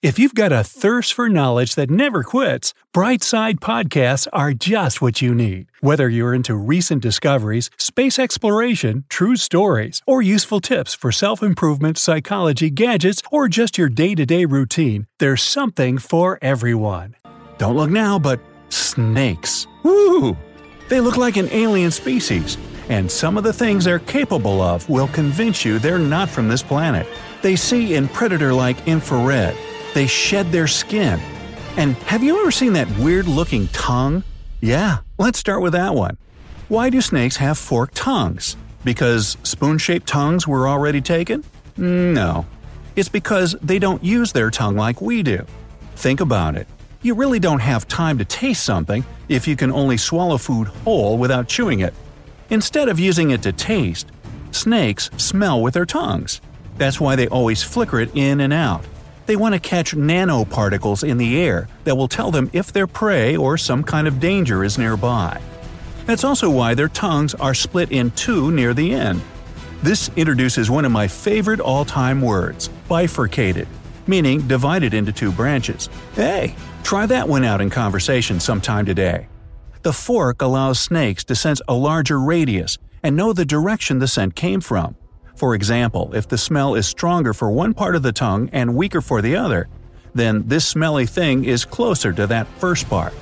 If you've got a thirst for knowledge that never quits, Brightside Podcasts are just what you need. Whether you're into recent discoveries, space exploration, true stories, or useful tips for self improvement, psychology, gadgets, or just your day to day routine, there's something for everyone. Don't look now, but snakes. Woo! They look like an alien species, and some of the things they're capable of will convince you they're not from this planet. They see in predator like infrared they shed their skin. And have you ever seen that weird looking tongue? Yeah, let's start with that one. Why do snakes have forked tongues? Because spoon shaped tongues were already taken? No. It's because they don't use their tongue like we do. Think about it. You really don't have time to taste something if you can only swallow food whole without chewing it. Instead of using it to taste, snakes smell with their tongues. That's why they always flicker it in and out. They want to catch nanoparticles in the air that will tell them if their prey or some kind of danger is nearby. That's also why their tongues are split in two near the end. This introduces one of my favorite all time words bifurcated, meaning divided into two branches. Hey, try that one out in conversation sometime today. The fork allows snakes to sense a larger radius and know the direction the scent came from. For example, if the smell is stronger for one part of the tongue and weaker for the other, then this smelly thing is closer to that first part.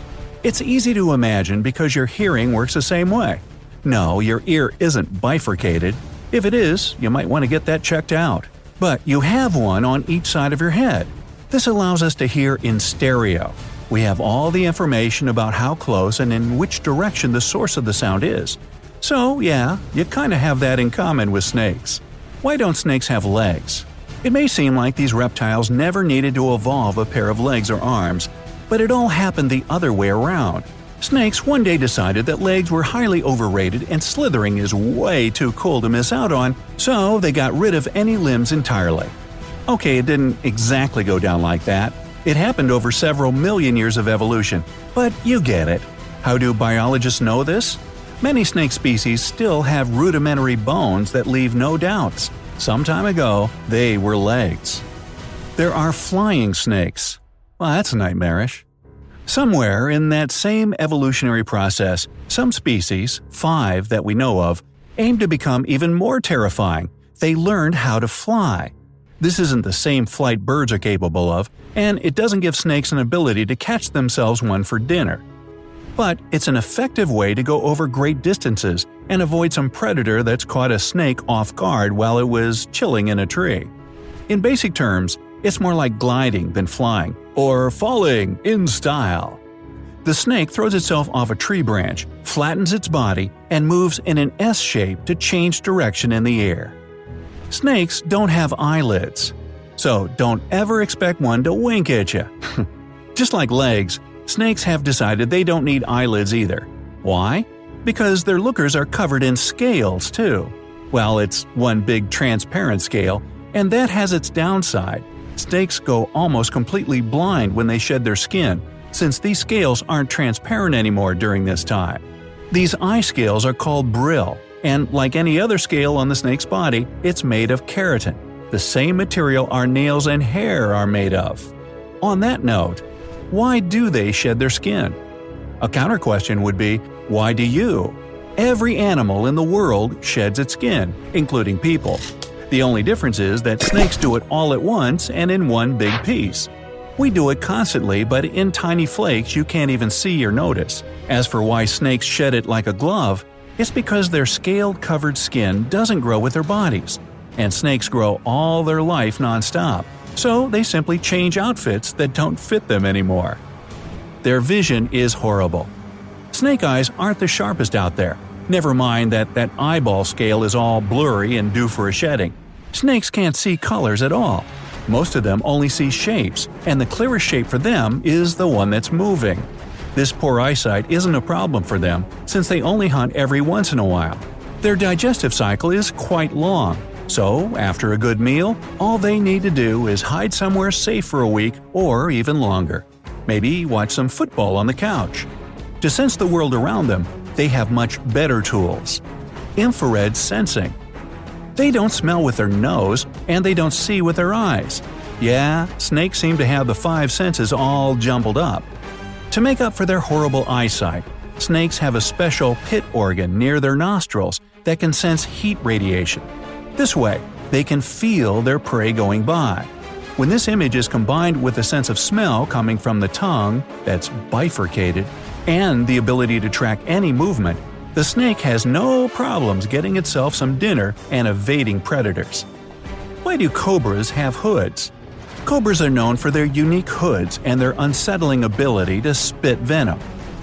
It's easy to imagine because your hearing works the same way. No, your ear isn't bifurcated. If it is, you might want to get that checked out. But you have one on each side of your head. This allows us to hear in stereo. We have all the information about how close and in which direction the source of the sound is. So, yeah, you kind of have that in common with snakes. Why don't snakes have legs? It may seem like these reptiles never needed to evolve a pair of legs or arms, but it all happened the other way around. Snakes one day decided that legs were highly overrated and slithering is way too cool to miss out on, so they got rid of any limbs entirely. Okay, it didn't exactly go down like that. It happened over several million years of evolution, but you get it. How do biologists know this? Many snake species still have rudimentary bones that leave no doubts. Some time ago, they were legs. There are flying snakes. Well, that's nightmarish. Somewhere in that same evolutionary process, some species, five that we know of, aim to become even more terrifying. They learned how to fly. This isn't the same flight birds are capable of, and it doesn't give snakes an ability to catch themselves one for dinner but it's an effective way to go over great distances and avoid some predator that's caught a snake off guard while it was chilling in a tree. In basic terms, it's more like gliding than flying, or falling in style. The snake throws itself off a tree branch, flattens its body, and moves in an S shape to change direction in the air. Snakes don't have eyelids, so don't ever expect one to wink at you. Just like legs, Snakes have decided they don't need eyelids either. Why? Because their lookers are covered in scales, too. Well, it's one big transparent scale, and that has its downside. Snakes go almost completely blind when they shed their skin, since these scales aren't transparent anymore during this time. These eye scales are called brille, and like any other scale on the snake's body, it's made of keratin, the same material our nails and hair are made of. On that note, why do they shed their skin? A counter question would be, why do you? Every animal in the world sheds its skin, including people. The only difference is that snakes do it all at once and in one big piece. We do it constantly, but in tiny flakes you can't even see or notice. As for why snakes shed it like a glove, it's because their scaled covered skin doesn't grow with their bodies, and snakes grow all their life nonstop so they simply change outfits that don't fit them anymore. Their vision is horrible. Snake eyes aren't the sharpest out there. Never mind that that eyeball scale is all blurry and due for a shedding. Snakes can't see colors at all. Most of them only see shapes, and the clearest shape for them is the one that's moving. This poor eyesight isn't a problem for them, since they only hunt every once in a while. Their digestive cycle is quite long, so after a good meal, all they need to do is hide somewhere safe for a week or even longer. Maybe watch some football on the couch. To sense the world around them, they have much better tools. Infrared sensing. They don't smell with their nose, and they don't see with their eyes. Yeah, snakes seem to have the five senses all jumbled up. To make up for their horrible eyesight, snakes have a special pit organ near their nostrils that can sense heat radiation. This way, they can feel their prey going by. When this image is combined with the sense of smell coming from the tongue, that's bifurcated, and the ability to track any movement, the snake has no problems getting itself some dinner and evading predators. Why do cobras have hoods? Cobras are known for their unique hoods and their unsettling ability to spit venom.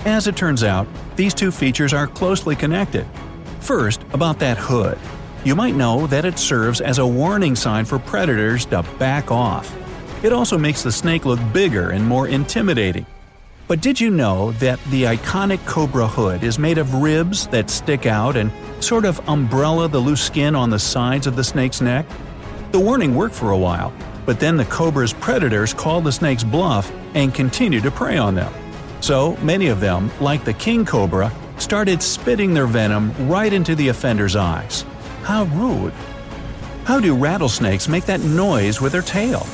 As it turns out, these two features are closely connected. First, about that hood. You might know that it serves as a warning sign for predators to back off. It also makes the snake look bigger and more intimidating. But did you know that the iconic cobra hood is made of ribs that stick out and sort of umbrella the loose skin on the sides of the snake's neck? The warning worked for a while, but then the cobra's predators called the snake's bluff and continued to prey on them. So many of them, like the king cobra, started spitting their venom right into the offender's eyes. How rude. How do rattlesnakes make that noise with their tail?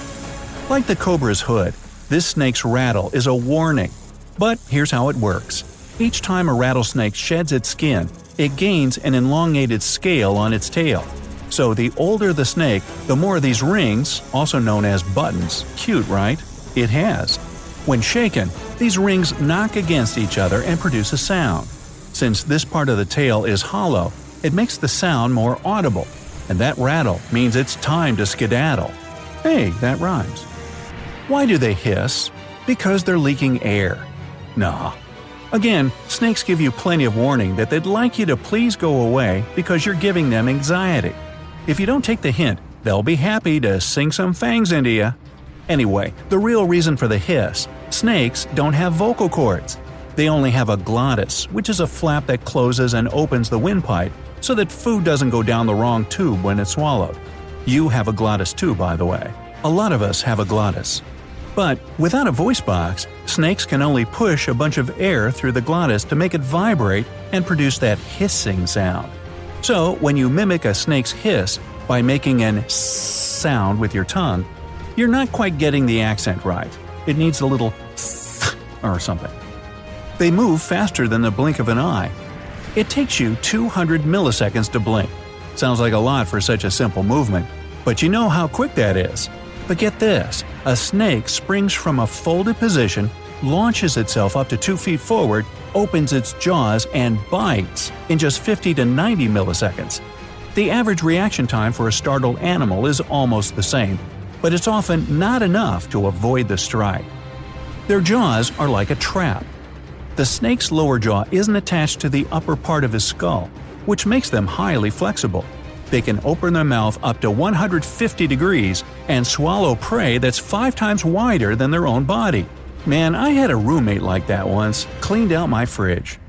Like the cobra's hood, this snake's rattle is a warning. But here's how it works. Each time a rattlesnake sheds its skin, it gains an elongated scale on its tail. So the older the snake, the more these rings, also known as buttons, cute, right? It has. When shaken, these rings knock against each other and produce a sound. Since this part of the tail is hollow, it makes the sound more audible, and that rattle means it's time to skedaddle. Hey, that rhymes. Why do they hiss? Because they're leaking air. Nah. Again, snakes give you plenty of warning that they'd like you to please go away because you're giving them anxiety. If you don't take the hint, they'll be happy to sink some fangs into you. Anyway, the real reason for the hiss snakes don't have vocal cords. They only have a glottis, which is a flap that closes and opens the windpipe so that food doesn't go down the wrong tube when it's swallowed. You have a glottis too, by the way. A lot of us have a glottis. But without a voice box, snakes can only push a bunch of air through the glottis to make it vibrate and produce that hissing sound. So, when you mimic a snake's hiss by making an s sound with your tongue, you're not quite getting the accent right. It needs a little s or something. They move faster than the blink of an eye, it takes you 200 milliseconds to blink. Sounds like a lot for such a simple movement, but you know how quick that is. But get this a snake springs from a folded position, launches itself up to 2 feet forward, opens its jaws, and bites in just 50 to 90 milliseconds. The average reaction time for a startled animal is almost the same, but it's often not enough to avoid the strike. Their jaws are like a trap, the snake's lower jaw isn't attached to the upper part of his skull, which makes them highly flexible. They can open their mouth up to 150 degrees and swallow prey that's five times wider than their own body. Man, I had a roommate like that once, cleaned out my fridge.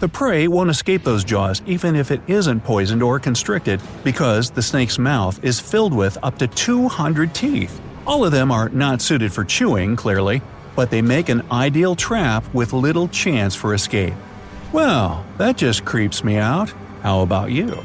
The prey won't escape those jaws even if it isn't poisoned or constricted because the snake's mouth is filled with up to 200 teeth. All of them are not suited for chewing, clearly, but they make an ideal trap with little chance for escape. Well, that just creeps me out. How about you?